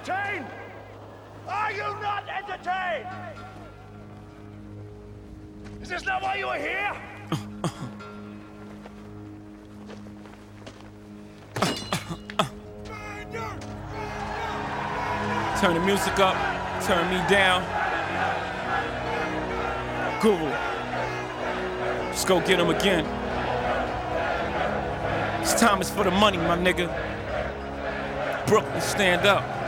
entertained? Are you not entertained? Is this not why you are here? Turn the music up, turn me down. Guru. Let's go get him again. This time is for the money, my nigga. Brooklyn, stand up.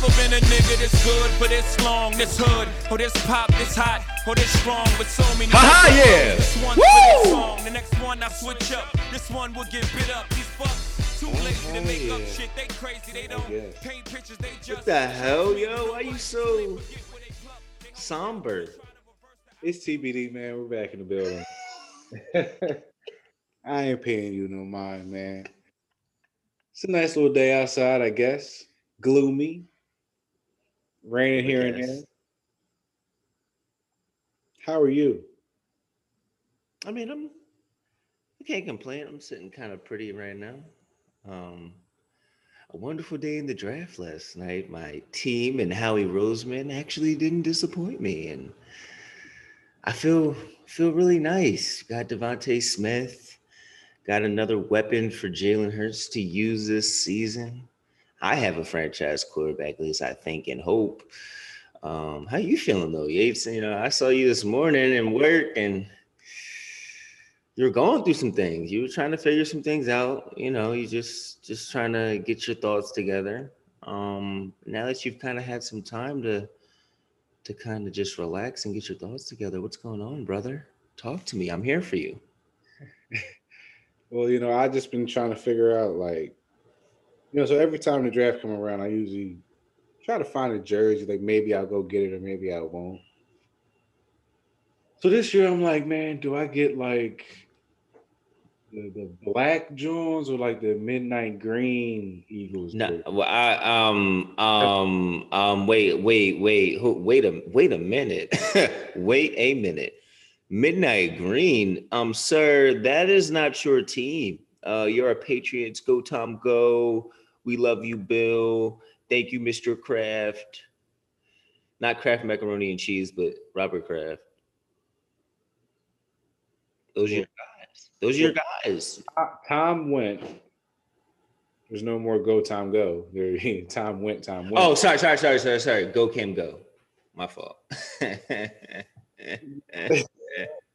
Never been a nigga this good for this long, this hood, or this pop, this hot, or this strong, with so many. Ha-ha, yeah. This one Woo! this song, the next one I switch up. This one will get bit up. These fucks too oh, lazy to make up shit. They crazy, they don't paint pictures, they just. What the hell, yo? Why you so somber? It's TBD, man. We're back in the building. I ain't paying you no mind, man. It's a nice little day outside, I guess. Gloomy. Raining here and there. How are you? I mean, I'm. I can't complain. I'm sitting kind of pretty right now. Um, a wonderful day in the draft last night. My team and Howie Roseman actually didn't disappoint me, and I feel feel really nice. Got DeVonta Smith. Got another weapon for Jalen Hurts to use this season. I have a franchise quarterback, at least I think and hope. Um, how you feeling though, Yates? You know, I saw you this morning in work, and you're going through some things. You were trying to figure some things out. You know, you just just trying to get your thoughts together. Um, now that you've kind of had some time to to kind of just relax and get your thoughts together, what's going on, brother? Talk to me. I'm here for you. Well, you know, I just been trying to figure out like, you know, so every time the draft come around, I usually try to find a jersey. Like maybe I'll go get it or maybe I won't. So this year I'm like, man, do I get like the, the Mac Jones or like the midnight green Eagles? No, well, I um um um wait wait wait who, wait a wait a minute wait a minute midnight green um sir that is not your team uh you're a Patriots go Tom go we love you Bill thank you Mr. Kraft not Kraft macaroni and cheese but Robert Kraft those are your guys those are your guys Tom went. There's no more go Tom go. There time went Tom went. Oh, sorry, sorry, sorry, sorry, sorry. Go Cam, go. My fault.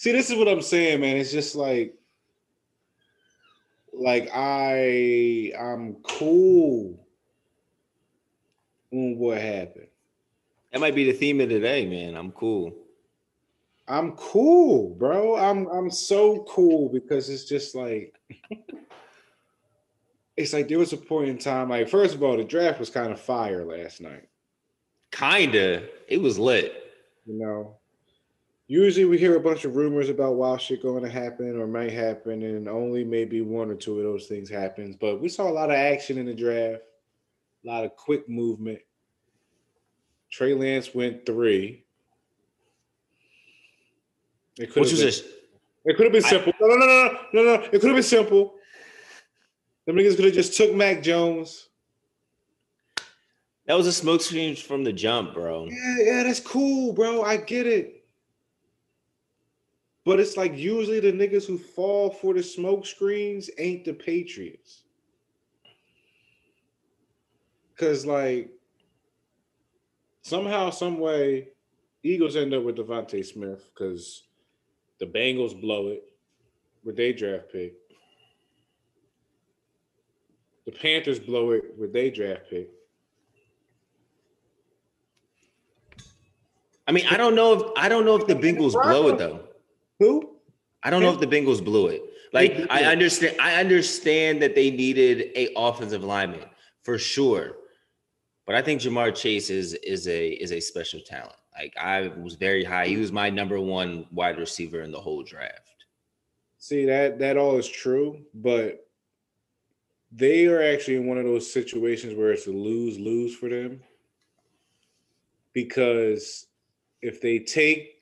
See, this is what I'm saying, man. It's just like, like I, I'm cool on what happened. that might be the theme of today, man. I'm cool. I'm cool, bro. I'm, I'm so cool because it's just like, it's like there was a point in time. Like, first of all, the draft was kind of fire last night. Kinda. It was lit. You know, usually we hear a bunch of rumors about wild shit going to happen or might happen, and only maybe one or two of those things happens. But we saw a lot of action in the draft, a lot of quick movement. Trey Lance went three. It could Which have was it could have been I- simple. No, no, no, no, no, no. It could have been simple. The niggas could have just took Mac Jones. that was a smoke screen from the jump, bro. Yeah, yeah, that's cool, bro. I get it. But it's like usually the niggas who fall for the smoke screens ain't the Patriots. Cause like somehow, some way, Eagles end up with DeVonta Smith because the Bengals blow it with their draft pick. The Panthers blow it with their draft pick. I mean, I don't know if I don't know if the Bengals blow it though. Who? I don't know if the Bengals blew it. Like. I understand I understand that they needed a offensive lineman for sure. But I think Ja'Marr Chase is is a is a special talent. Like I was very high. He was my number one wide receiver in the whole draft. See that that all is true, but they are actually in one of those situations where it's a lose lose for them because if they take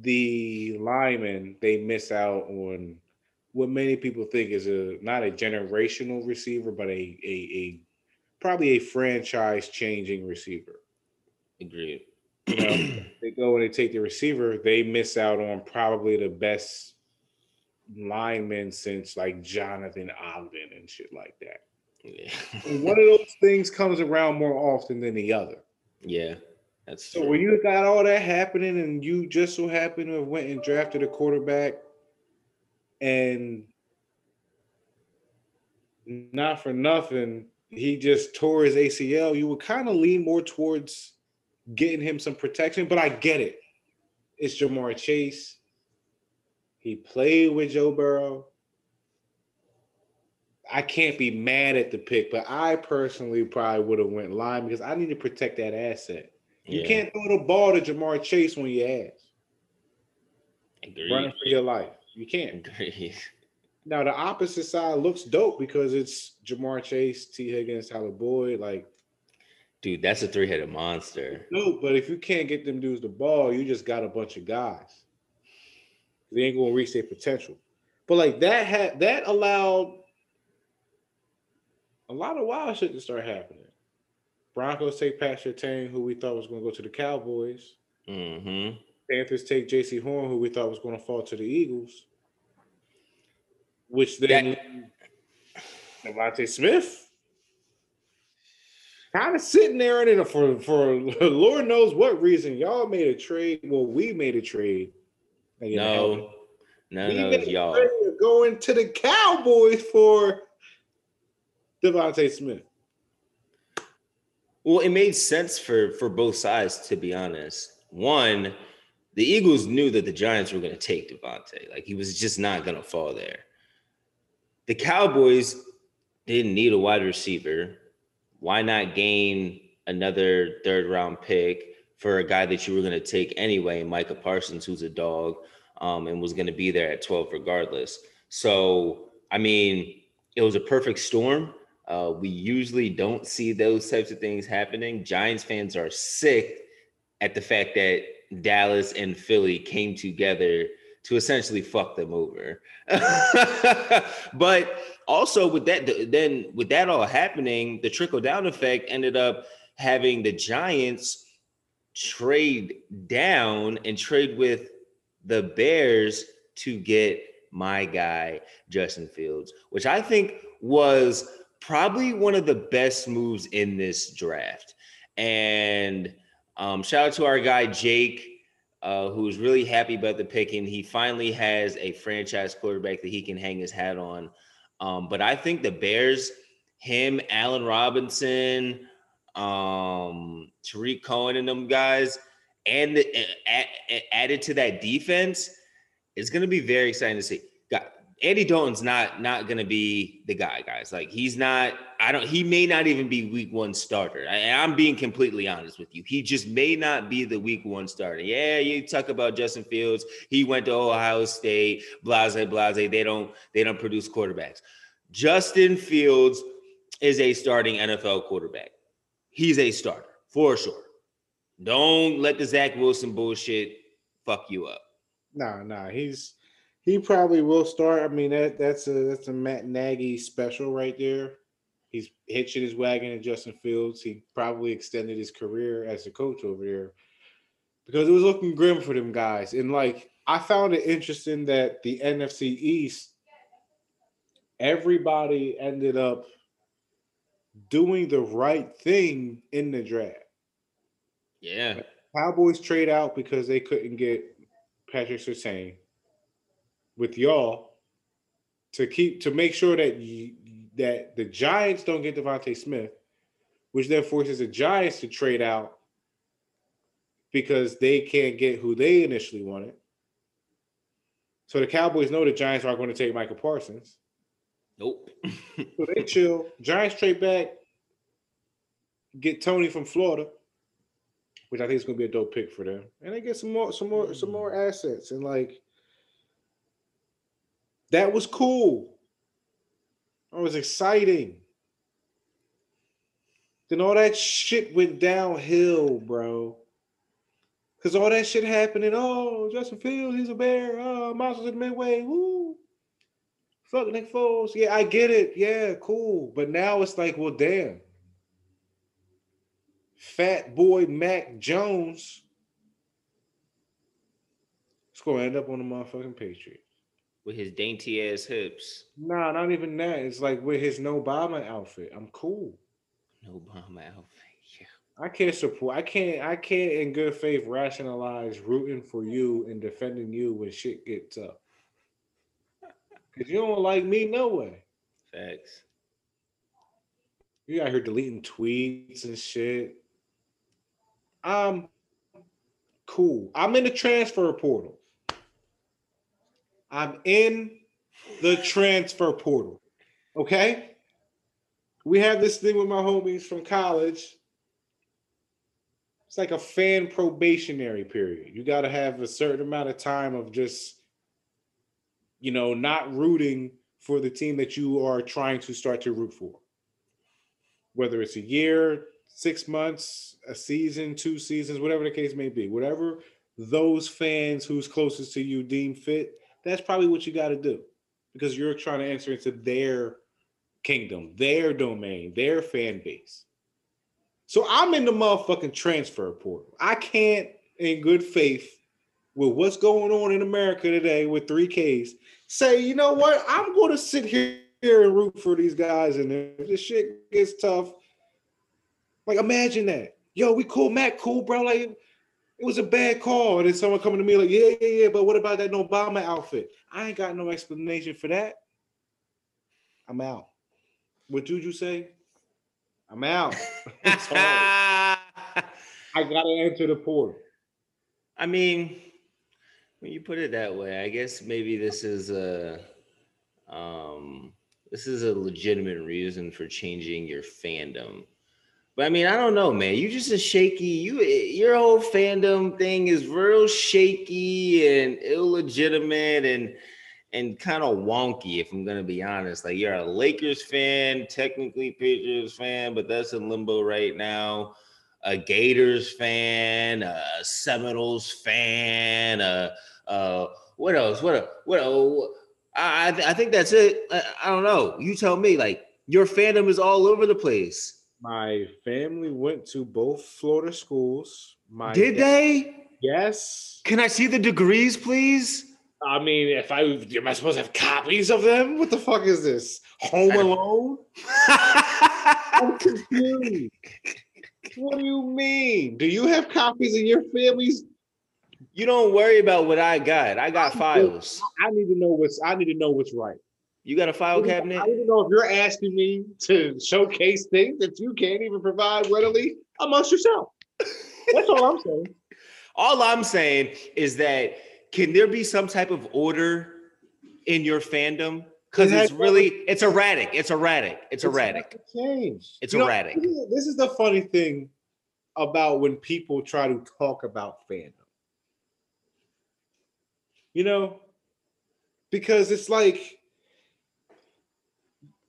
the lineman, they miss out on what many people think is a not a generational receiver, but a a, a probably a franchise changing receiver. Agreed. You know, they go and they take the receiver, they miss out on probably the best lineman since like Jonathan Ogden and shit like that. Yeah. One of those things comes around more often than the other. yeah. That's So true. when you got all that happening and you just so happened to have went and drafted a quarterback and not for nothing, he just tore his ACL, you would kind of lean more towards getting him some protection, but I get it. It's Ja'Marr Chase. He played with Joe Burrow. I can't be mad at the pick, but I personally probably would have went line because I need to protect that asset. You Yeah. can't throw the ball to Ja'Marr Chase when you ass Agreed. running for your life. You can't. Agreed. Now the opposite side looks dope because it's Ja'Marr Chase, Tee Higgins, Tyler Boyd. Like, Dude, that's a three-headed monster. no, but if you can't get them dudes the ball, you just got a bunch of guys. They ain't gonna reach their potential. But like that had that allowed a lot of wild shit to start happening. Broncos take Pat Surtain, who we thought was gonna go to the Cowboys. Mm-hmm. Panthers take Jaycee Horn, who we thought was going to fall to the Eagles, which then DeVonta Smith kind of sitting there and in for for Lord knows what reason y'all made a trade. Well, we made a trade. No. No, we no, made it's a y'all. going to the Cowboys for DeVonta Smith. Well, it made sense for for both sides, to be honest. One, the Eagles knew that the Giants were going to take DeVonta. Like he was just not going to fall there. The Cowboys didn't need a wide receiver. Why not gain another third round pick for a guy that you were going to take anyway, Micah Parsons, who's a dog, um, and was going to be there at 12 regardless. So, I mean, it was a perfect storm. Uh, we usually don't see those types of things happening. Giants fans are sick at the fact that Dallas and Philly came together to essentially fuck them over. but also with that, then with that all happening, the trickle down effect ended up having the Giants trade down and trade with the Bears to get my guy Justin Fields, which I think was probably one of the best moves in this draft. And um, shout out to our guy Jake, uh, who's really happy about the picking. He finally has a franchise quarterback that he can hang his hat on. Um, but I think the Bears, him, Allen Robinson, um, Tarik Cohen, and them guys, and the, added to that defense, it's going to be very exciting to see. Andy Dalton's not not going to be the guy, guys. Like he's not. I don't. He may not even be Week One starter. I, I'm being completely honest with you. He just may not be the Week One starter. Yeah, you talk about Justin Fields. He went to Ohio State. Blase, blase. They don't. They don't produce quarterbacks. Justin Fields is a starting NFL quarterback. He's a starter for sure. Don't let the Zach Wilson bullshit fuck you up. Nah, nah, he's he probably will start. I mean, that that's a that's a Matt Nagy special right there. He's hitching his wagon to Justin Fields. He probably extended his career as a coach over there because it was looking grim for them guys. And like, I found it interesting that the NFC East, everybody ended up doing the right thing in the draft. Yeah. Cowboys trade out because they couldn't get Patrick Surtain with y'all to keep to make sure that you, that the Giants don't get DeVonta Smith, which then forces the Giants to trade out because they can't get who they initially wanted. So the Cowboys know the Giants aren't going to take Michael Parsons. Nope. So they chill. Giants trade back, get Toney from Florida, which I think is going to be a dope pick for them, and they get some more, some more, some mm. more assets. And like that was cool. That was exciting. Then all that shit went downhill, bro. Cause all that shit happening. Oh, Justin Fields, he's a bear. Oh, Monsters the Midway. Woo. Fuck Nick Foles. Yeah, I get it. Yeah, cool. But now it's like, well, damn. Fat boy Mac Jones. It's gonna end up on the motherfucking Patriots. With his dainty ass hips. Nah, not even that. It's like with his no Obama outfit. I'm cool. No Obama outfit. Yeah. I can't support. I can't. I can't, in good faith, rationalize rooting for you and defending you when shit gets up. Cause you don't like me, no way. Facts. You out here deleting tweets and shit. I'm cool. I'm in the transfer portal. I'm in the transfer portal. Okay. We have this thing with my homies from college. It's like a fan probationary period. You got to have a certain amount of time of just, you know, not rooting for the team that you are trying to start to root for. Whether it's a year, six months, a season, two seasons, whatever the case may be, whatever those fans who's closest to you deem fit, that's probably what you got to do because you're trying to enter into their kingdom, their domain, their fan base. So I'm in the motherfucking transfer portal. I can't, in good faith, with what's going on in America today with 3Ks, say, you know what? I'm going to sit here and root for these guys. And if this shit gets tough, like imagine that. Yo, we cool, Matt, cool, bro. Like it was a bad call. And then someone coming to me like, yeah, yeah, yeah, but what about that Obama outfit? I ain't got no explanation for that. I'm out. What did you say? I'm out. I'm sorry. I I gotta enter the portal. I mean, when you put it that way, I guess maybe this is a um this is a legitimate reason for changing your fandom. But I mean, I don't know, man. You just a shaky. You your whole fandom thing is real shaky and illegitimate and and kind of wonky. If I'm gonna be honest, like you're a Lakers fan, technically Patriots fan, but that's in limbo right now. A Gators fan, a Seminoles fan, a uh, what else? What a what? A, I I, I think that's it. I, I don't know. You tell me. Like your fandom is all over the place. My family went to both Florida schools. My Did they? Yes. Can I see the degrees, please? I mean, if I am I supposed to have copies of them? What the fuck is this? Home Alone? I'm confused. what do you mean? Do you have copies of your families? you don't worry about what I got. I got files. I need to know what's. I need to know what's right. You got a file cabinet? I to know if you're asking me to showcase things that you can't even provide readily amongst yourself. That's all I'm saying. All I'm saying is that can there be some type of order in your fandom? Because it's really it's erratic. It's erratic. It's It's erratic. Change. It's You erratic. is- This is the funny thing about when people try to talk about fandom. You know, because it's like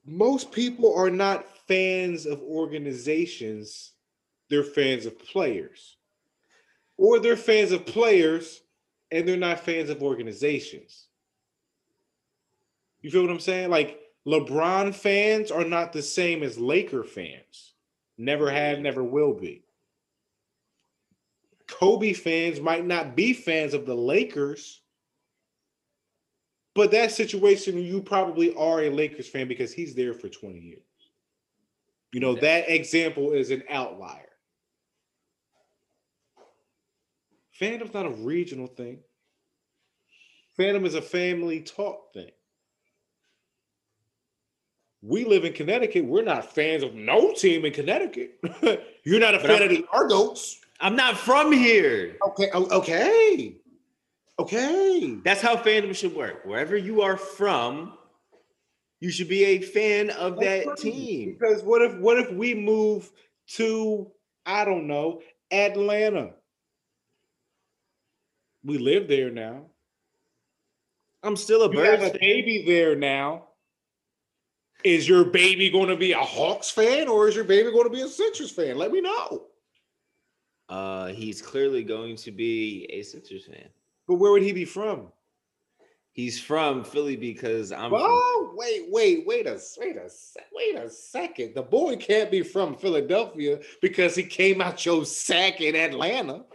most people are not fans of organizations, they're fans of players. Or they're fans of players and they're not fans of organizations. You feel what I'm saying? Like LeBron fans are not the same as Laker fans. Never have, never will be. Kobe fans might not be fans of the Lakers, but that situation, you probably are a Lakers fan because he's there for 20 years. You know, that example is an outlier. Fandom's not a regional thing. Fandom is a family talk thing. We live in Connecticut. We're not fans of no team in Connecticut. You're not a But fan I'm- of the Argos. I'm not from here. Okay. Okay. Okay. That's how fandom should work. Wherever you are from, you should be a fan of That's that right. team. Because what if what if we move to I don't know Atlanta? We live there now. I'm still a You have a baby there now. Is your baby going to be a Hawks fan or is your baby going to be a Sixers fan? Let me know. Uh, he's clearly going to be a Sixers fan. But where would he be from? He's from Philly because I'm. from- Oh, wait, wait, wait a wait a wait a second. The boy can't be from Philadelphia because he came out your sack in Atlanta.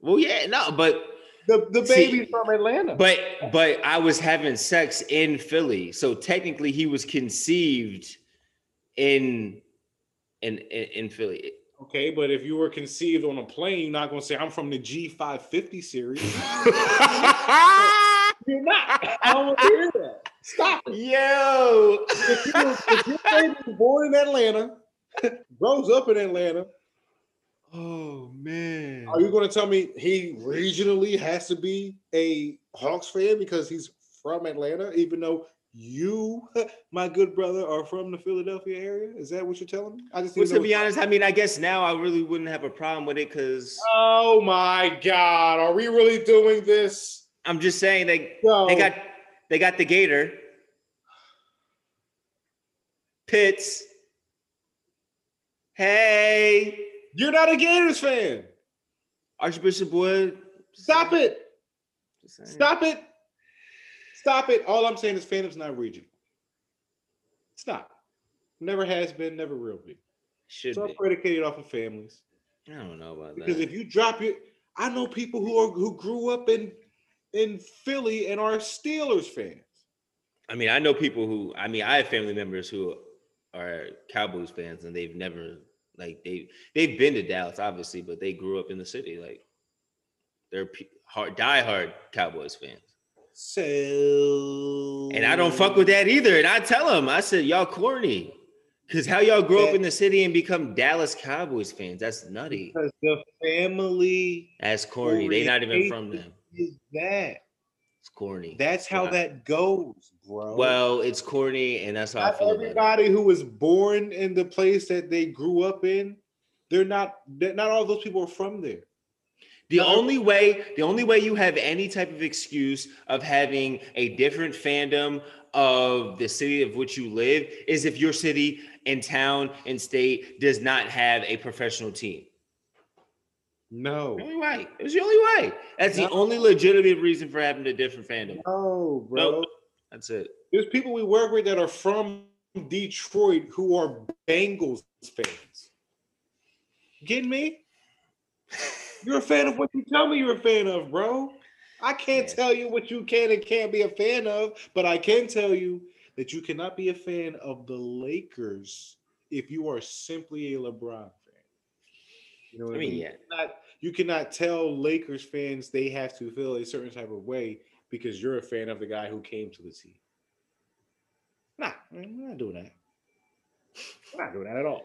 well, yeah, no, but The the See, baby's from Atlanta. but but I was having sex in Philly, so technically he was conceived in in in, in Philly. Okay, but if you were conceived on a plane, you're not gonna say I'm from the G550 series. You're not. I don't want to hear that. Stop it. Yo, If, you, if your baby born in Atlanta, grows up in Atlanta, oh man, Are you going to tell me he regionally has to be a Hawks fan because he's from Atlanta, even though you, my good brother, are from the Philadelphia area? Is that what you're telling me? I just Well, to to be honest, I mean, I guess now I really wouldn't have a problem with it because Oh my God, are we really doing this? I'm just saying they No. they got they got the Gator, Pitts. Hey, You're not a Gators fan. Archbishop Wood. Stop it. Stop it. Stop it. All I'm saying is fandom's not regional. It's not. Never has been, never will be. Should all be. predicated off of families. I don't know about Because that. Because if you drop your, I know people who are who grew up in in Philly and are Steelers fans. I mean, I know people who. I mean, I have family members who are Cowboys fans, and they've never like they they've been to Dallas, obviously, but they grew up in the city. Like they're hard, diehard Cowboys fans. So And I don't fuck with that either. And I tell them, I said, y'all corny. Cause how y'all grow up in the city and become Dallas Cowboys fans? That's nutty. because the family That's corny. They not even from them. is that. It's corny. That's how Wow. that goes, bro. well, it's corny, and that's how I not feel about it. everybody who was born in the place that they grew up in, they're not. Not all those people are from there. The only way, the only way you have any type of excuse of having a different fandom of the city of which you live is if your city and town and state does not have a professional team. No, The only way. It was the only way. That's the only legitimate reason for having a different fandom. no, bro. Nope. That's it. There's people we work with that are from Detroit who are Bengals fans. Getting me? You're a fan of what you tell me you're a fan of, bro. I can't Yes. tell you what you can and can't be a fan of, but I can tell you that you cannot be a fan of the Lakers if you are simply a LeBron fan. You know what I I mean, mean? yeah. You cannot, you cannot tell Lakers fans they have to feel a certain type of way because you're a fan of the guy who came to the team. Nah, we're not doing that. We're not doing that at all.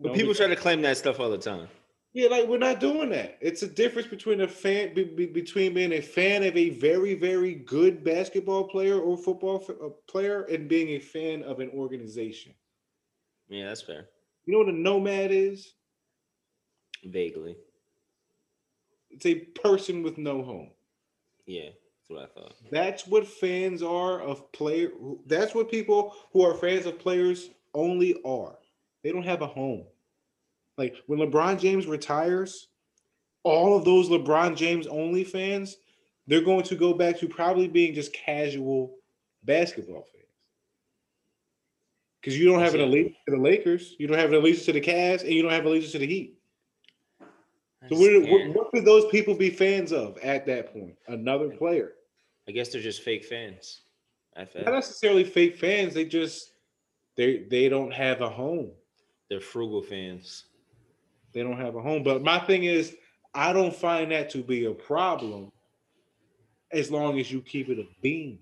But No, people try to claim that stuff all the time. Yeah, like we're not doing that. It's a difference between a fan be, be- between being a fan of a very very good basketball player or football f- uh, player and being a fan of an organization. Yeah, that's fair. You know what a nomad is? Vaguely. It's a person with no home. Yeah, that's what I thought. That's what fans are of player. That's what people who are fans of players only are. They don't have a home. Like when LeBron James retires, all of those LeBron James only fans, they're going to go back to probably being just casual basketball fans. Because you don't have an allegiance to the Lakers, you don't have an allegiance to the Cavs, and you don't have an allegiance to the Heat. So what, what, what could those people be fans of at that point? Another player. I guess they're just fake fans. Not necessarily fake fans. They just they they don't have a home. they're frugal fans. They don't have a home. But my thing is, I don't find that to be a problem as long as you keep it a bean.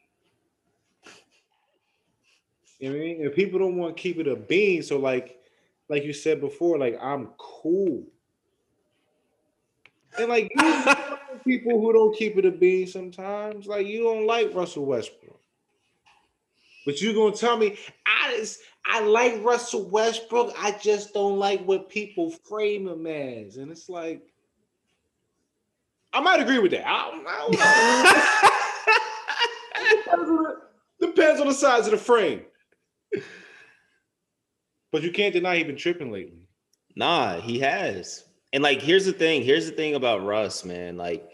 You know what I mean? If people don't want to keep it a bean, so like like you said before, like I'm cool. And like you people who don't keep it a bean sometimes, like you don't like Russell Westbrook. But you gonna tell me I just I like Russell Westbrook. I just don't like what people frame him as. And it's like I might agree with that. I don't, know. depends, on the, depends on the size of the frame. But you can't deny he's been tripping lately. Nah, he has. And like, here's the thing. Here's the thing about Russ, man. Like,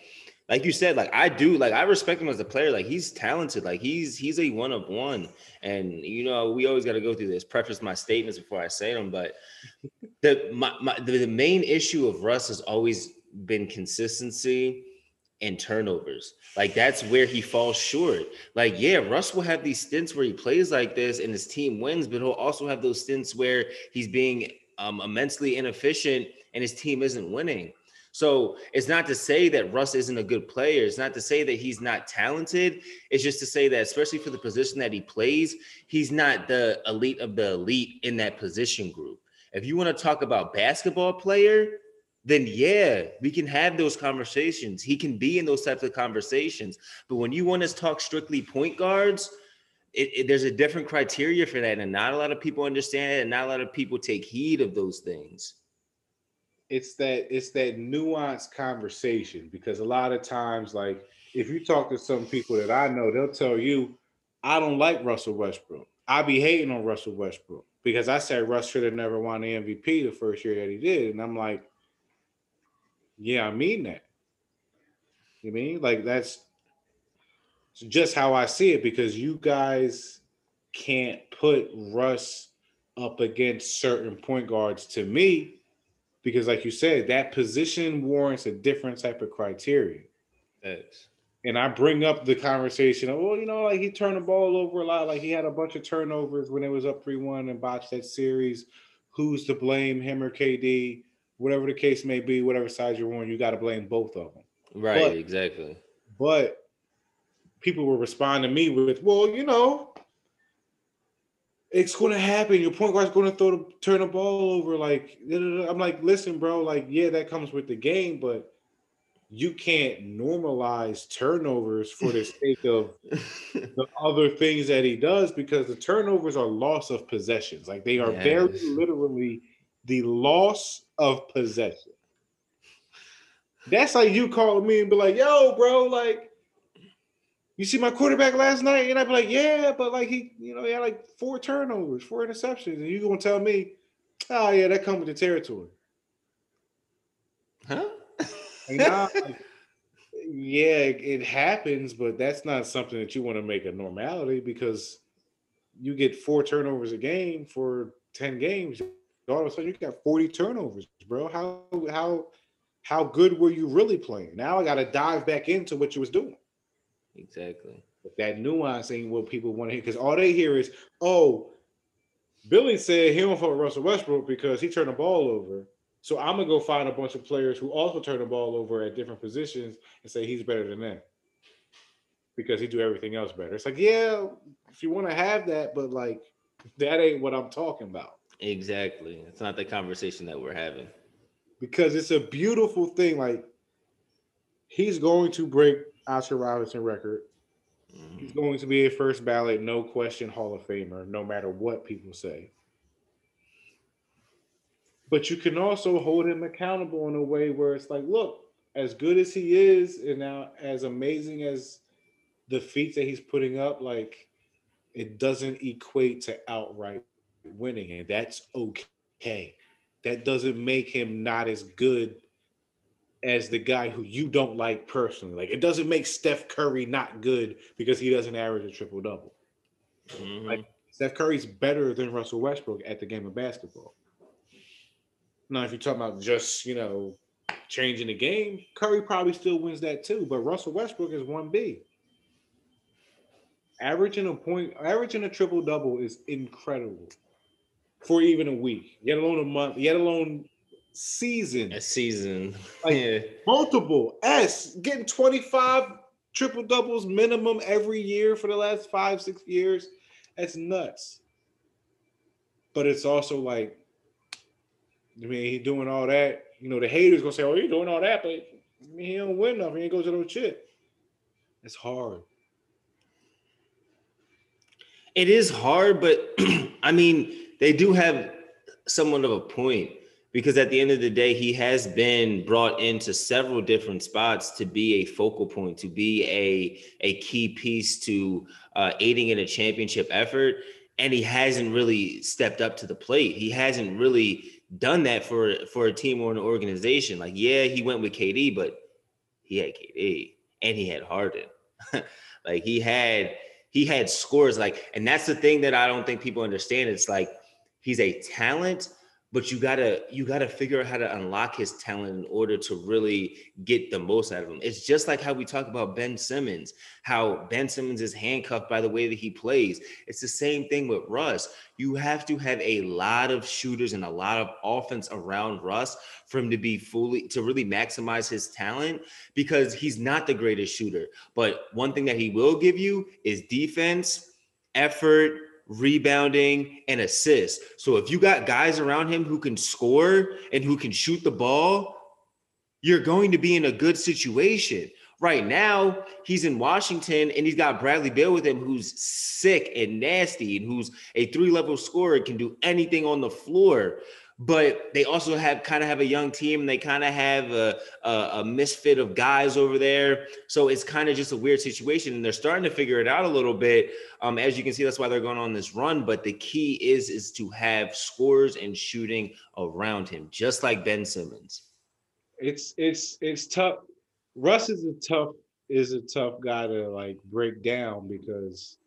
like you said, like I do, like I respect him as a player. Like he's talented. Like he's he's a one of one. And you know, we always got to go through this. Preface my statements before I say them. But the my, my the, the main issue of Russ has always been consistency and turnovers. Like that's where he falls short. Like, yeah, Russ will have these stints where he plays like this and his team wins, but he'll also have those stints where he's being um, immensely inefficient and his team isn't winning. So it's not to say that Russ isn't a good player. It's not to say that he's not talented. It's just to say that, especially for the position that he plays, he's not the elite of the elite in that position group. If you want to talk about basketball player, then yeah, we can have those conversations. He can be in those types of conversations. But when you want to talk strictly point guards, it, it, there's a different criteria for that, and not a lot of people understand it, and not a lot of people take heed of those things. It's that it's that nuanced conversation because a lot of times, like if you talk to some people that I know, they'll tell you, "I don't like Russell Westbrook. I be hating on Russell Westbrook because I said Russ should have never won the MVP the first year that he did," and I'm like, yeah, I mean that. You mean like that's just how I see it because you guys can't put Russ up against certain point guards to me because like you said that position warrants a different type of criteria. Yes. And I bring up the conversation of, well, you know, like he turned the ball over a lot. Like he had a bunch of turnovers when it was up 3 1 and botched that series. Who's to blame, him or KD? whatever the case may be, whatever side you're on, you got to blame both of them. Right, but, exactly. But people will respond to me with, well, you know, it's going to happen. Your point guard's going to throw the turn the ball over. Like, I'm like, listen, bro. Like, yeah, that comes with the game, but you can't normalize turnovers for the sake of the other things that he does because the turnovers are loss of possessions. Like, they are yes. very literally the loss of possession. That's like you calling me and be like, yo, bro, like, you see my quarterback last night? And I'd be like, yeah, but like he, you know, he had like four turnovers, four interceptions. And you gonna tell me, oh yeah, that comes with the territory. Huh? like, yeah, it happens, but that's not something that you want to make a normality because you get four turnovers a game for 10 games all of a sudden you got 40 turnovers, bro. How how how good were you really playing? Now I got to dive back into what you was doing. Exactly. But that nuance ain't what people want to hear because all they hear is, oh, Billy said he don't fuck Russell Westbrook because he turned the ball over. So I'm gonna go find a bunch of players who also turn the ball over at different positions and say he's better than them because he do everything else better. It's like, yeah, if you want to have that, but like that ain't what I'm talking about. Exactly. It's not the conversation that we're having. Because it's a beautiful thing. Like he's going to break Oscar Robinson record. Mm-hmm. He's going to be a first ballot, no question Hall of Famer, no matter what people say. But you can also hold him accountable in a way where it's like, look, as good as he is, and now as amazing as the feats that he's putting up, like it doesn't equate to outright winning, and that's okay. That doesn't make him not as good as the guy who you don't like personally. Like it doesn't make Steph Curry not good because he doesn't average a triple double. Mm-hmm. Like Steph Curry's better than Russell Westbrook at the game of basketball. Now, if you're talking about just you know changing the game, Curry probably still wins that too. But Russell Westbrook is one B. Averaging a point, averaging a triple double is incredible for even a week, yet alone a month, yet alone season. A season. Like yeah. multiple S getting 25 triple doubles minimum every year for the last five, six years. That's nuts. But it's also like, I mean, he doing all that. You know, the haters gonna say, "Oh, you doing all that," but I mean, he don't win nothing. He ain't go to no shit. It's hard. It is hard, but I mean, they do have somewhat of a point because at the end of the day, he has been brought into several different spots to be a focal point, to be a, a key piece to uh, aiding in a championship effort. And he hasn't really stepped up to the plate. He hasn't really done that for for a team or an organization. Like, yeah, he went with KD, but he had KD. and he had Harden. like he had he had scores like and that's the thing that I don't think people understand. It's like he's a talent, but you gotta you gotta figure out how to unlock his talent in order to really get the most out of him. It's just like how we talk about Ben Simmons, how Ben Simmons is handcuffed by the way that he plays. It's the same thing with Russ. You have to have a lot of shooters and a lot of offense around Russ for him to be fully to really maximize his talent because he's not the greatest shooter. But one thing that he will give you is defense, effort, rebounding, and assists. So if you got guys around him who can score and who can shoot the ball, you're going to be in a good situation. Right now, he's in Washington and he's got Bradley Beal with him, who's sick and nasty and who's a three level scorer, can do anything on the floor but they also have kind of have a young team they kind of have a, a, a, misfit of guys over there. So it's kind of just a weird situation and they're starting to figure it out a little bit. Um, as you can see that's why they're going on this run but the key is is to have scores and shooting around him just like ben simmons. It's it's it's tough. Russ is a tough is a tough guy to like break down because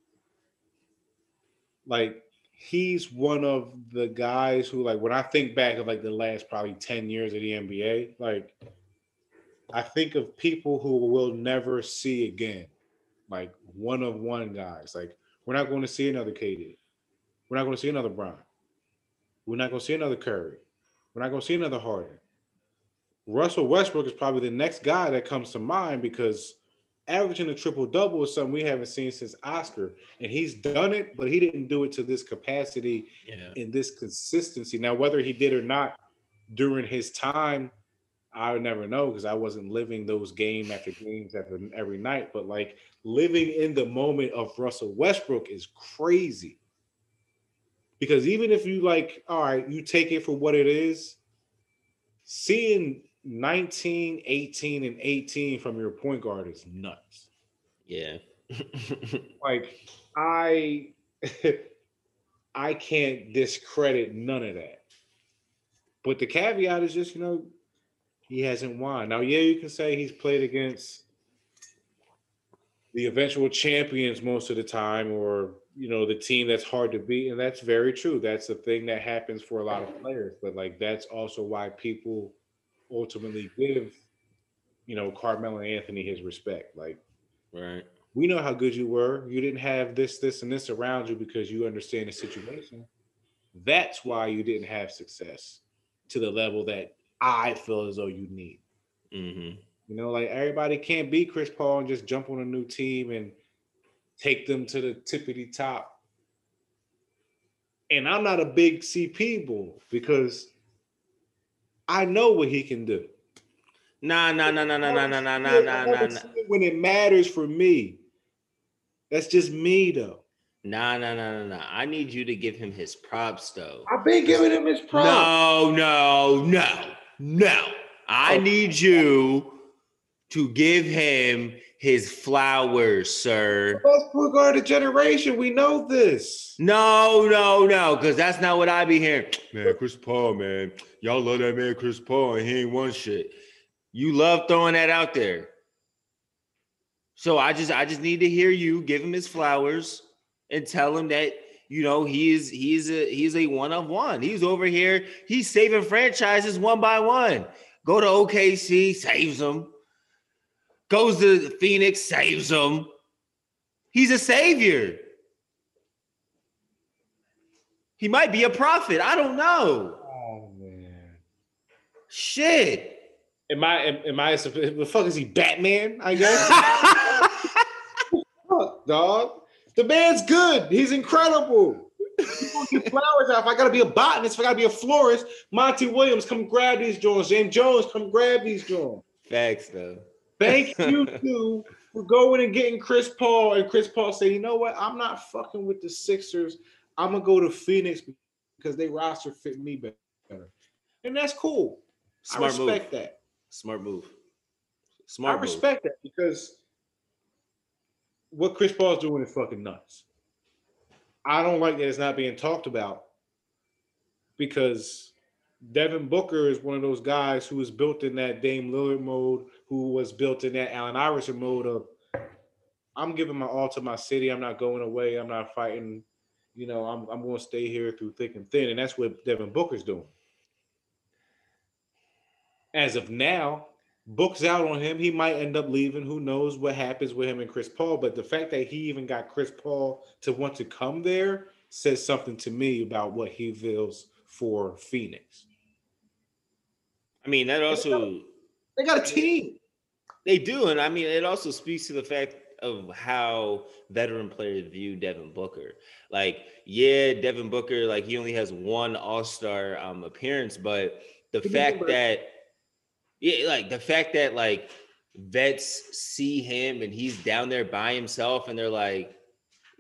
like he's one of the guys who like when I think back of like the last probably 10 years of the NBA, like I think of people who we'll never see again. Like one of one guys. Like we're not going to see another KD. We're not going to see another Bron. We're not going to see another Curry. We're not going to see another Harden. Russell Westbrook is probably the next guy that comes to mind because averaging a triple double is something we haven't seen since Oscar, and he's done it, but he didn't do it to this capacity yeah. in this consistency. Now, whether he did or not during his time, I would never know because I wasn't living those game after games after every night. But like living in the moment of Russell Westbrook is crazy. Because even if you like, all right, you take it for what it is, seeing 19, 18, and 18 from your point guard is nuts. Yeah. like I I can't discredit none of that. But the caveat is just, you know, he hasn't won. Now, yeah, you can say he's played against the eventual champions most of the time, or you know, the team that's hard to beat, and that's very true. That's the thing that happens for a lot of players. But like that's also why people ultimately give, you know, Carmelo Anthony his respect. Like, right. We know how good you were. You didn't have this, this, and this around you because you understand the situation. That's why you didn't have success to the level that I feel as though you need. Mm-hmm. You know, like everybody can't beat Chris Paul and just jump on a new team and take them to the tippity top. And I'm not a big CP bull because I know what he can do. Nah, nah, nah, nah, nah, nah, nah, nah, nah, nah, nah. When it matters for me, that's just me though. Nah, nah, nah, nah, nah. I need you to give him his props though. I've been giving him his props. No, no, no, no. I oh. need you to give him his flowers, sir. Best point guard of generation. We know this. No, no, no, because that's not what I be hearing. Man, Chris Paul, man. Y'all love that man, Chris Paul, and he ain't won shit. You love throwing that out there. So I just I just need to hear you give him his flowers and tell him that you know he's he's a he's a one of one. He's over here, he's saving franchises one by one. Go to OKC, saves them goes to Phoenix, saves them. He's a savior. He might be a prophet. I don't know. Oh man. Shit. Am I am, am I the fuck is he Batman? I guess. fuck, dog. The man's good. He's incredible. flowers out. If I gotta be a botanist, if I gotta be a florist, Monty Williams, come grab these joints. James Jones, come grab these joints. Facts though. Thank you to for going and getting Chris Paul, and Chris Paul say, you know what? I'm not fucking with the Sixers. I'm gonna go to Phoenix because they roster fit me better, and that's cool. Smart I respect move. that. Smart move. Smart. Move. I respect move. that because what Chris Paul's doing is fucking nuts. I don't like that it's not being talked about because Devin Booker is one of those guys who was built in that Dame Lillard mode, who was built in that Allen Iverson mode of I'm giving my all to my city. I'm not going away. I'm not fighting. You know, I'm I'm going to stay here through thick and thin, and that's what Devin Booker's doing. As of now, Book's out on him. He might end up leaving. Who knows what happens with him and Chris Paul? But the fact that he even got Chris Paul to want to come there says something to me about what he feels for Phoenix. I mean, that also They got a team. They do, and I mean, it also speaks to the fact of how veteran players view Devin Booker. Like, yeah, Devin Booker, like he only has one All Star um, appearance, but the me fact that, yeah, like the fact that like vets see him and he's down there by himself, and they're like,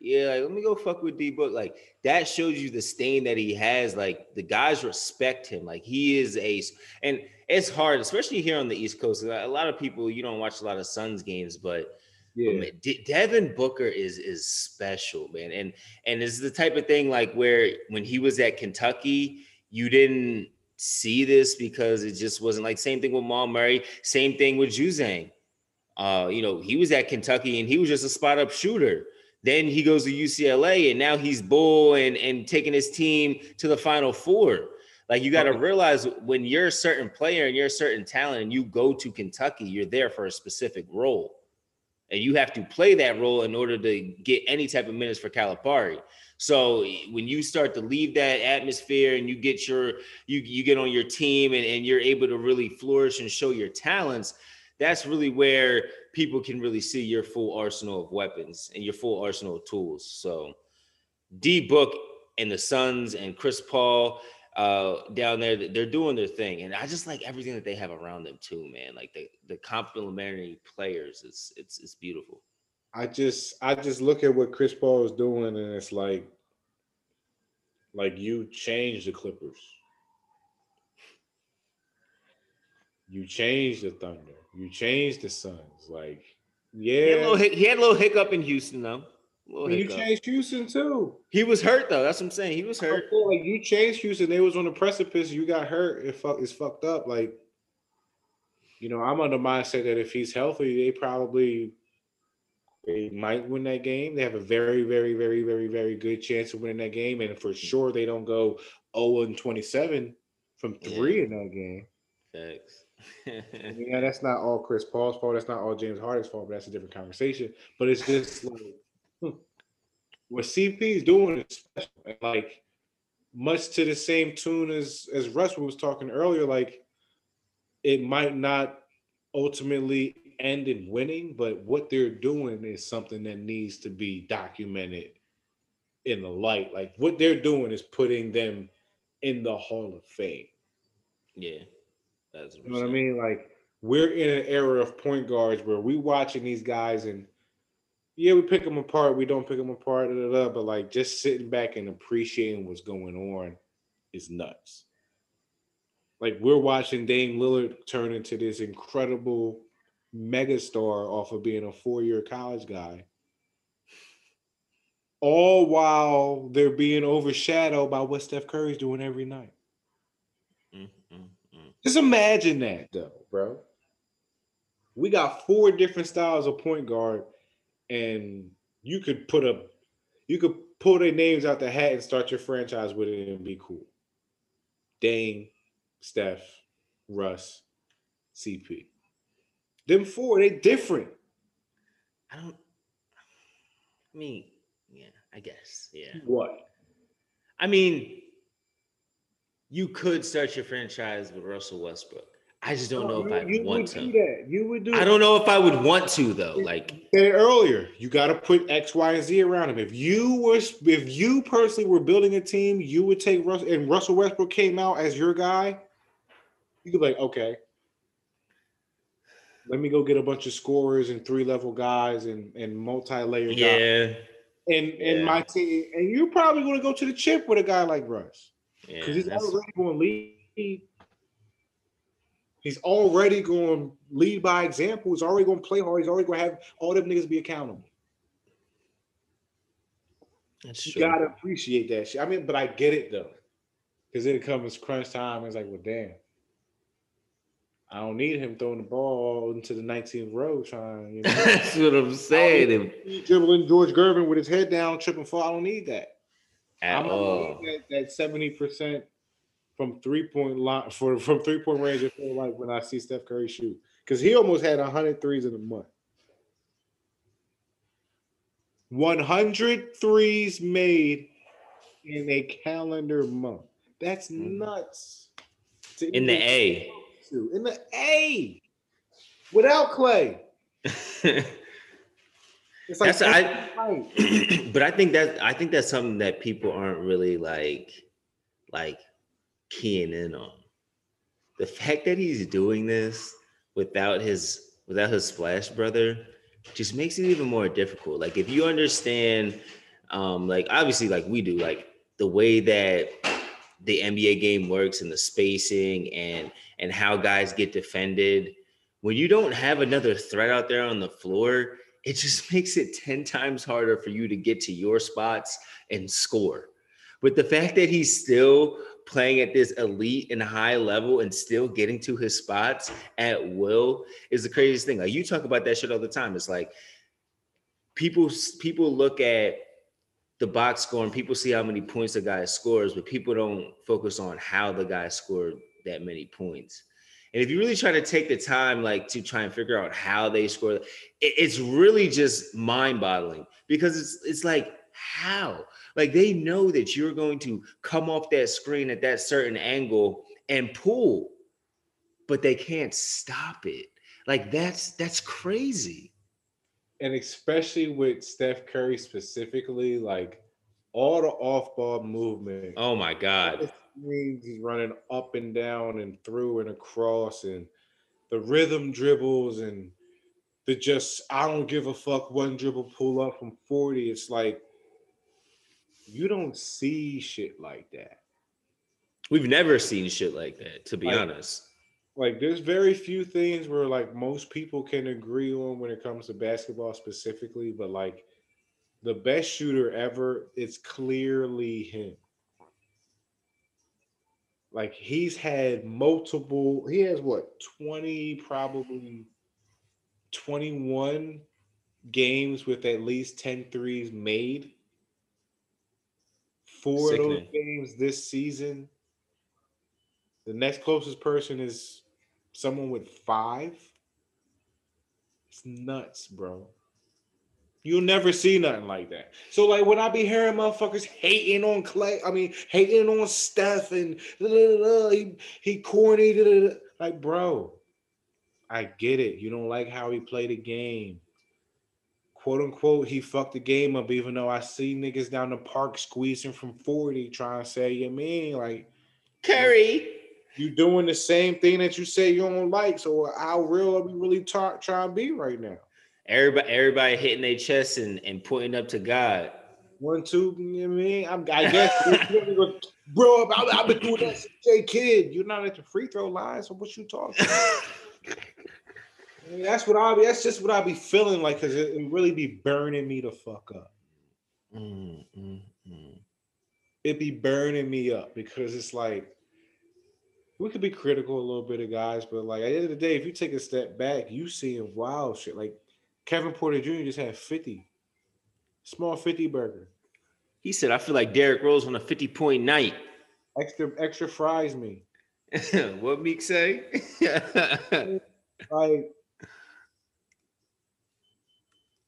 yeah, like, let me go fuck with D Book. Like that shows you the stain that he has. Like the guys respect him. Like he is a, and it's hard, especially here on the East Coast. A lot of people you don't watch a lot of Suns games, but Yeah. Man, De- Devin Booker is is special, man, and and it's the type of thing like where when he was at Kentucky, you didn't see this because it just wasn't like same thing with Maul Murray, same thing with Juzang. Uh, you know, he was at Kentucky and he was just a spot up shooter. Then he goes to UCLA and now he's bull and and taking his team to the Final Four. Like you got to realize when you're a certain player and you're a certain talent and you go to Kentucky, you're there for a specific role and you have to play that role in order to get any type of minutes for Calipari. So when you start to leave that atmosphere and you get your you you get on your team and, and you're able to really flourish and show your talents, that's really where people can really see your full arsenal of weapons and your full arsenal of tools. So D Book and the Suns and Chris Paul uh down there they're doing their thing and i just like everything that they have around them too man like the the complementary players it's it's it's beautiful I just I just look at what Chris Paul is doing and it's like like you changed the Clippers. You changed the Thunder. You changed the Suns. Like, he, had a yeah. little, hic- had a little hiccup in houston though you changed Houston too. he was hurt though that's what i'm saying he was hurt Like you changed Houston. They was on the precipice. You got hurt. It fuck it's fucked up. Like, you know, I'm on the mindset that if he's healthy, they probably they might win that game. They have a very, very, very, very, very good chance of winning that game. And for sure they don't go 0 and 27 from three Yeah. in that game. Thanks. Yeah, that's not all Chris Paul's fault. That's not all James Harden's fault, but that's a different conversation. But it's just like hmm, what CP is doing is special. And like much to the same tune as as Russ was talking earlier, like it might not ultimately end in winning, but what they're doing is something that needs to be documented in the light. Like what they're doing is putting them in the Hall of Fame. yeah that's You know what I mean? Like we're in an era of point guards where we watching these guys and yeah, we pick them apart, we don't pick them apart, da, da, da, but like just sitting back and appreciating what's going on is nuts. Like we're watching Dame Lillard turn into this incredible megastar off of being a four-year college guy. All while they're being overshadowed by what Steph Curry's doing every night. Just imagine that, though, bro. We got four different styles of point guard, and you could put a, you could pull their names out the hat and start your franchise with it and be cool. Dame, Steph, Russ, CP. Them four, they different. i don't i mean yeah i guess yeah What? i mean you could start your franchise with russell westbrook i just don't know if i you want would do that. You would do. i don't know if i would want to though like said earlier. You got to put X, Y, and Z around him. If you were, if you personally were building a team, you would take Russell, and Russell Westbrook came out as your guy. You could be like, okay, let me go get a bunch of scorers and three level guys and and multi layer guys yeah and and Yeah. my team. And you're probably going to go to the chip with a guy like Russ because he's already going to lead. He's already going to lead by example. He's already going to play hard. He's already going to have all them niggas be accountable. that's You true. gotta appreciate that shit. I mean, but I get it though. Because then it comes crunch time. And it's like, well, damn. I don't need him throwing the ball into the 19th row trying, you know. That's what I'm saying. Dribbling George Gervin with his head down, tripping fall. I don't need that. At I'm all. that, that 70% from three point line for from three point range. I feel like when I see Steph Curry shoot. Because he almost had 100 threes in a month. 100 threes made in a calendar month. That's Mhm. nuts. In the A. In the A. Without Clay. It's like That's I right. but I think that I think that's something that people aren't really like like keying in on. The fact that he's doing this without his without his splash brother just makes it even more difficult. Like if you understand um like obviously like we do like the way that the NBA game works and the spacing and and how guys get defended when you don't have another threat out there on the floor it just makes it 10 times harder for you to get to your spots and score. But the fact that he's still playing at this elite and high level and still getting to his spots at will is the craziest thing. Like you talk about that shit all the time. It's like people people look at the box score and people see how many points the guy scores, but people don't focus on how the guy scored that many points. And if you really try to take the time, like to try and figure out how they score, it, it's really just mind-boggling because it's it's like how, like they know that you're going to come off that screen at that certain angle and pull, but they can't stop it. Like that's that's crazy. and especially with Steph Curry specifically, like all the off-ball movement. Oh my god. Screens, he's running up and down and through and across, and the rhythm dribbles and the just I don't give a fuck one dribble pull up from 40. It's like you don't see shit like that. We've never seen shit like that, to be Like- honest. Like there's very few things where like most people can agree on when it comes to basketball specifically, but like the best shooter ever, it's clearly him. Like he's had multiple, he has what 20, probably 21 games with at least 10 threes made. Four of those games this season. The next closest person is someone with five. It's nuts, bro. You'll never see nothing like that. So, like, when I be hearing motherfuckers hating on Clay, I mean, hating on Steph and da, da, da, he, he corny, like, bro, I get it. You don't like how he played the game. Quote unquote, he fucked the game up, even though I see niggas down the park squeezing from 40 trying to say, you mean, like, Curry. you doing the same thing that you say you don't like. So how real are we really trying to be right now? Everybody, everybody hitting their chest and, and pointing up to God. One, two, you know what I mean? I'm, I guess, bro, I've been doing that since J Kidd. You're not at the free throw line, so what you talking? about? I mean, that's what I be. That's just what I be feeling like, cause it, it really be burning me the fuck up. Mm, mm, mm. It be burning me up because it's like we could be critical a little bit of guys, but like at the end of the day, if you take a step back, you seeing wild shit. Like Kevin Porter Jr. just had 50. Small 50 burger. He said, I feel like Derrick Rose on a 50 point night. Extra extra fries me. what Meek say? Like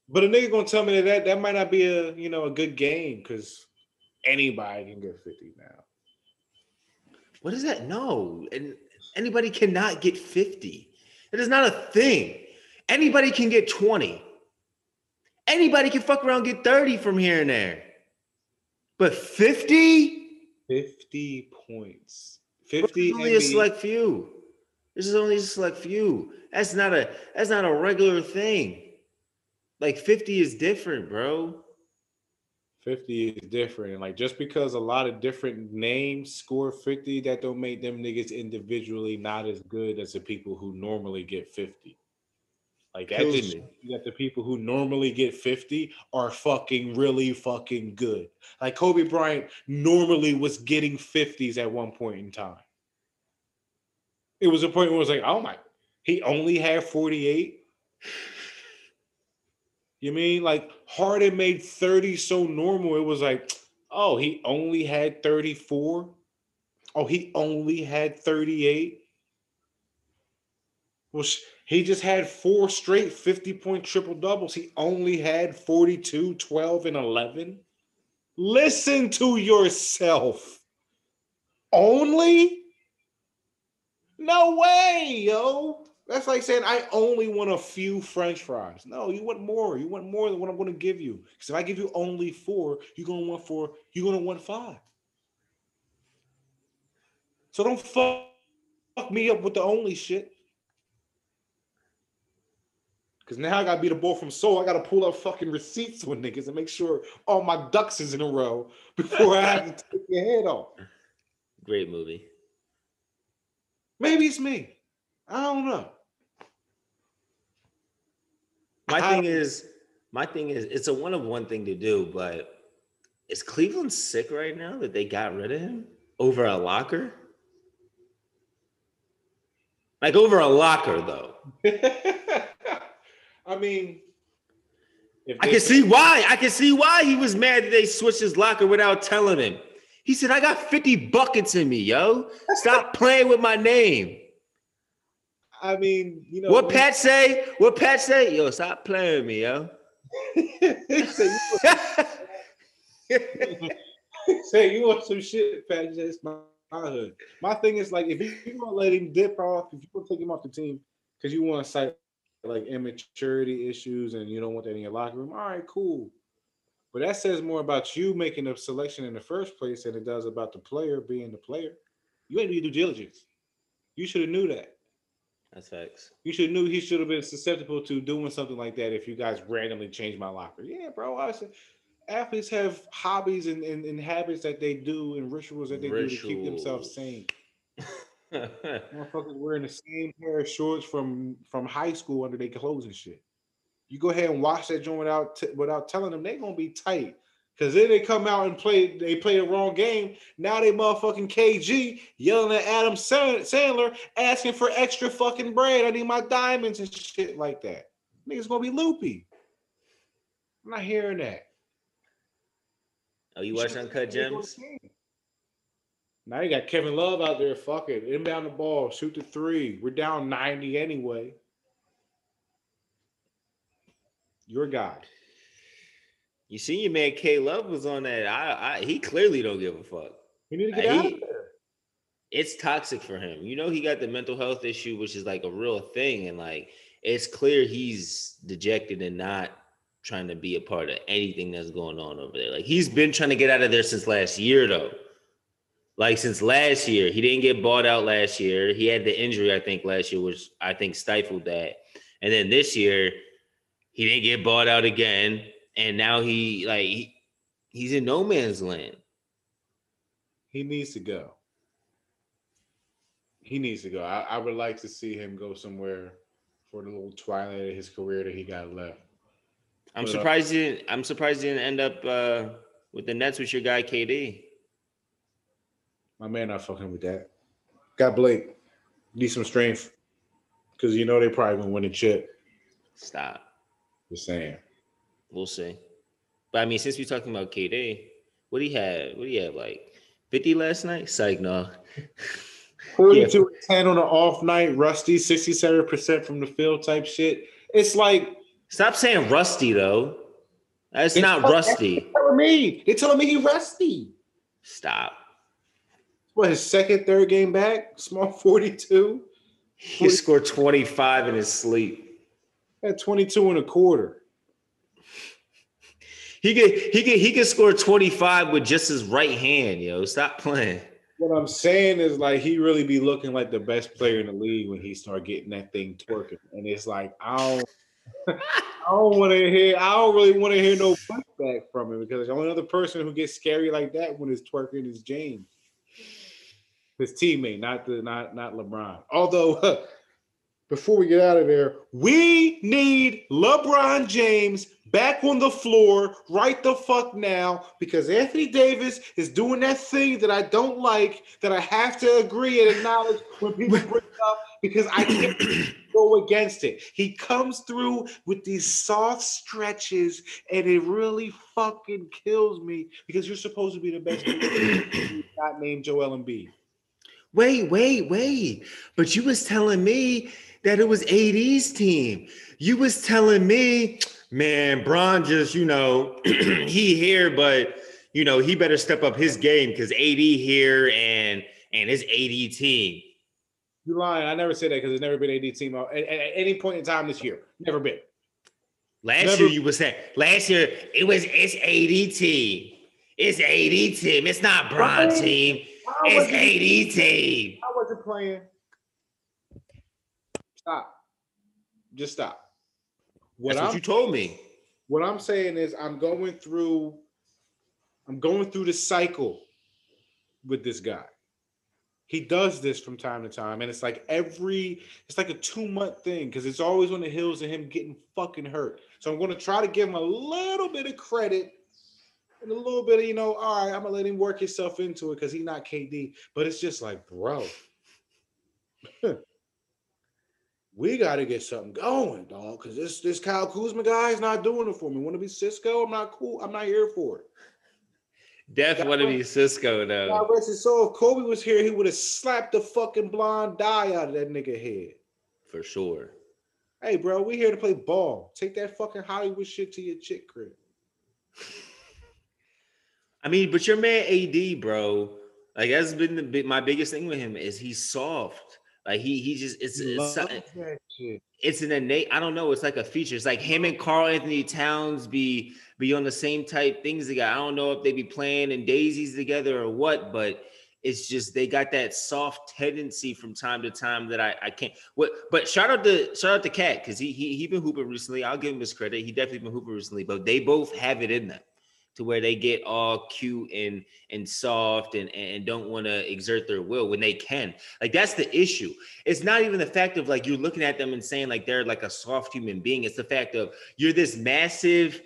but a nigga gonna tell me that, that that might not be a you know a good game because anybody can get 50 now. what is that? No. And anybody cannot get 50. It is not a thing. Anybody can get 20. Anybody can fuck around and get 30 from here and there. But 50? 50 points. 50 is only a select few. This is only a select few. That's not a that's not a regular thing. Like 50 is different, bro. 50 is different. Like just because a lot of different names score 50, that don't make them niggas individually not as good as the people who normally get 50. Like that Kills shows that the people who normally get 50 are fucking really fucking good. Like Kobe Bryant normally was getting 50s at one point in time. It was a point where it was like, oh my, he only had 48. You mean like Harden made 30 so normal? It was like, oh, he only had 34. Oh, he only had 38. Well, sh- he just had four straight 50 point triple doubles. He only had 42, 12, and 11. Listen to yourself. Only? No way, yo. That's like saying I only want a few French fries. No, you want more. You want more than what I'm going to give you. Because if I give you only four, you're going to want four. You're going to want five. So don't fuck, me up with the only shit. Cause now I gotta be the boy from Seoul. I gotta pull up fucking receipts with niggas and make sure all my ducks is in a row before I have to take your head off. Great movie. Maybe it's me. I don't know. My I- thing is, my thing is, it's a one of one thing to do, but is Cleveland sick right now that they got rid of him over a locker? Like over a locker, though. I mean, if I can see why. I can see why he was mad that they switched his locker without telling him. He said, "I got 50 buckets in me, yo. Stop playing with my name." I mean, you know What Pat say? What Pat say? Yo, stop playing with me, yo. He said, you, say you want some shit, Pat? It's my, my hood. My thing is like, if you, you want to let him dip off, if you want to take him off the team because you want to cite like immaturity issues and you don't want that in your locker room, all right, cool. But that says more about you making a selection in the first place than it does about the player being the player. You ain't do your due diligence. You should have knew that. That's facts. You should have knew he should have been susceptible to doing something like that if you guys randomly changed my locker. Yeah, bro. I said athletes have hobbies and, and, and habits that they do and rituals that they do to keep themselves sane. Motherfuckers wearing the same pair of shorts from from high school under their clothes and shit. You go ahead and wash that joint without t- without telling them they gonna be tight. Cause then they come out and play, they play the wrong game. Now they motherfucking KG yelling at Adam Sandler, asking for extra fucking bread. I need my diamonds and shit like that. Niggas gonna be loopy. I'm not hearing that. oh, you watch Uncut Gems? Now you got Kevin Love out there. Fuck it. Inbound the ball. Shoot the three. We're down 90 anyway. Your guy. You see, your man K Love was on that. I, I, he clearly don't give a fuck. He need to get Uh, out he- of there. It's toxic for him. You know, he got the mental health issue, which is like a real thing, and like it's clear he's dejected and not trying to be a part of anything that's going on over there. Like he's been trying to get out of there since last year, though. Like since last year, he didn't get bought out last year. He had the injury, I think, last year, which I think stifled that. And then this year, he didn't get bought out again, and now he like he, he's in no man's land. He needs to go. He needs to go. I, I would like to see him go somewhere for the little twilight of his career that he got left. I'm But, uh, surprised you. Didn't, I'm surprised you didn't end up uh, with the Nets with your guy KD. My man not fucking with that. Got Blake. Need some strength. Because you know they probably gonna win a chip. Stop. Just saying. We'll see. But I mean, since we're talking about KD, what do he have? What do he have? Like 50 last night? Psych, no. 42 and 10 on an off night, rusty, 67% from the field type shit. It's like Stop saying rusty though. That's It's not rusty. telling me. They telling me he rusty. Stop. What his second, third game back? Small 42. He scored 25 in his sleep. At 22 and a quarter. He could he could he could score 25 with just his right hand, yo. Stop playing. What I'm saying is like he really be looking like the best player in the league when he start getting that thing twerking. And it's like I don't I don't want to hear I don't really want to hear no pushback from him because the only other person who gets scary like that when it's twerking is James. His teammate, not the not not LeBron. Although before we get out of there, we need LeBron James back on the floor right the fuck now because Anthony Davis is doing that thing that I don't like that I have to agree and acknowledge when people bring up because I can't go against it. He comes through with these soft stretches and it really fucking kills me because you're supposed to be the best not named Joel Embiid. Wait, wait, wait. But you was telling me that it was AD's team. You was telling me, man, Bron just, you know, he here, but you know, he better step up his game because AD here and and his AD team. You lying? I never said that because there's never been AD team at, at, at any point in time this year. Never been. Last Never- year you was saying last year it was it's AD team. It's AD team. It's not Bron team. I It's wasn't, AD team. I wasn't playing. Stop. Just stop. What That's what you told me. what I'm saying is I'm going through I'm going through the cycle with this guy. He does this from time to time, and it's like every it's like a two month thing because it's always on the heels of him getting fucking hurt. So I'm going to try to give him a little bit of credit and a little bit of you know, all right, I'm gonna let him work himself into it because he's not KD. But it's just like, bro, we got to get something going, dog. Because this this Kyle Kuzma guy is not doing it for me. Want to be Cisco? I'm not cool. I'm not here for it. Death want to be Cisco God though. rest his soul. If Kobe was here, he would have slapped the fucking blonde dye out of that nigga head. For sure. Hey, bro, we here to play ball. Take that fucking Hollywood shit to your chick crib. I mean, but your man AD, bro, like that's been the big, my biggest thing with him is he's soft. Like he he just it's it's, Love something- that shit. it's an innate. I don't know. It's like a feature. It's like him and Karl-Anthony Towns be be on the same type things together. I don't know if they be playing in daisies together or what, but it's just they got that soft tendency from time to time that I I can't. What? But shout out to shout out to KAT because he he he been hooping recently. I'll give him his credit. He definitely been hooping recently. But they both have it in them to where they get all cute and and soft and and don't want to exert their will when they can. Like that's the issue. It's not even the fact of like you're looking at them and saying like they're like a soft human being. It's the fact of you're this massive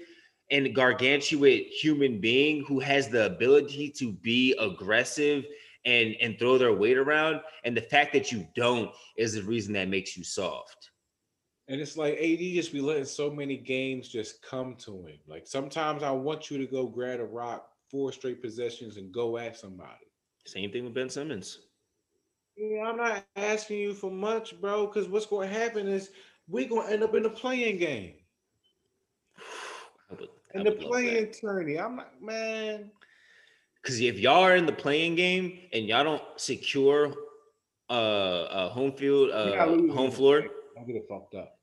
and gargantuan human being who has the ability to be aggressive and and throw their weight around. And the fact that you don't is the reason that makes you soft. And it's like AD just be letting so many games just come to him. Like sometimes I want you to go grab a rock four straight possessions and go at somebody. Same thing with Ben Simmons. Yeah, I'm not asking you for much, bro, because what's going to happen is we're going to end up in the play-in game. I would, I In the love that. play-in tourney. I'm like, man. Because if y'all are in the play-in game and y'all don't secure uh, a home field, uh, home the floor. Don't get it fucked up.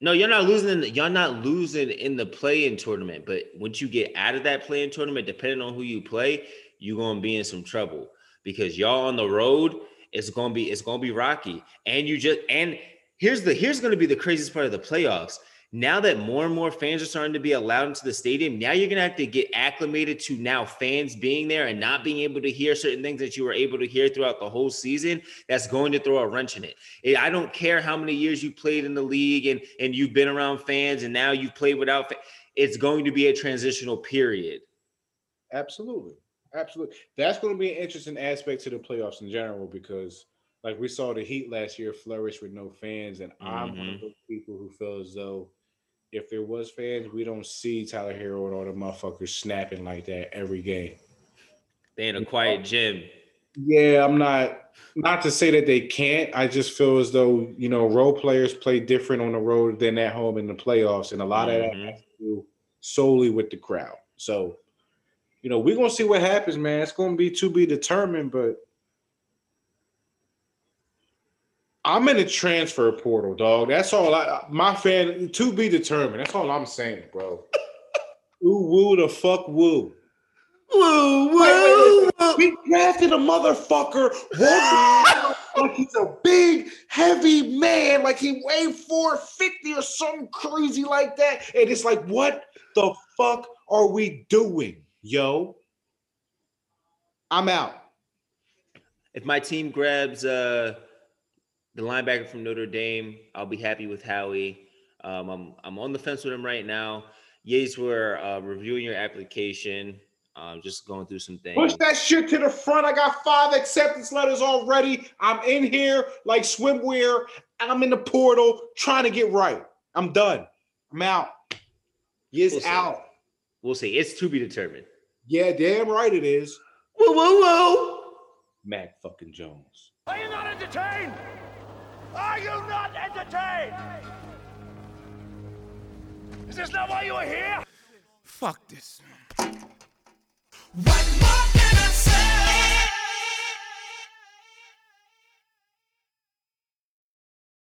No, you're not losing. In the, y'all not losing in the play-in tournament. But once you get out of that play-in tournament, depending on who you play, you're gonna be in some trouble because y'all on the road. It's gonna be it's gonna be rocky, and you just and here's the here's gonna be the craziest part of the playoffs. Now that more and more fans are starting to be allowed into the stadium, now you're gonna have to get acclimated to now fans being there and not being able to hear certain things that you were able to hear throughout the whole season. That's going to throw a wrench in it. I don't care how many years you played in the league and and you've been around fans and now you've played without. Fa- it's going to be a transitional period. Absolutely. Absolutely. That's going to be an interesting aspect to the playoffs in general because, like, we saw the Heat last year flourish with no fans. And I'm one of mm-hmm. those people who feel as though if there was fans, we don't see Tyler Herro and all the motherfuckers snapping like that every game. They in a quiet gym. Yeah, I'm not not to say that they can't. I just feel as though you know role players play different on the road than at home in the playoffs, and a lot of that Mhm. has to do solely with the crowd. So, you know, we're gonna see what happens, man. It's gonna be to be determined, but I'm in the transfer portal, dog. That's all. I my fan to be determined. That's all I'm saying, bro. Ooh, woo the fuck woo. Woo, wait, We drafted a motherfucker like he's a big, heavy man, like he weighed 450 or something crazy like that. And it's like, what the fuck are we doing, yo? I'm out. If my team grabs uh the linebacker from Notre Dame. I'll be happy with Howie. Um, I'm I'm on the fence with him right now. Yates, we're uh, reviewing your application. Um, just going through some things. Push that shit to the front. I got five acceptance letters already. I'm in here like swimwear. I'm in the portal trying to get right. I'm done. I'm out. Yes, We'll out. We'll see. It's to be determined. Yeah, damn right it is. Whoa, whoa, whoa! Mac fucking Jones. Are you not entertained? Are you not entertained? Is this not why you are here? Fuck this. One more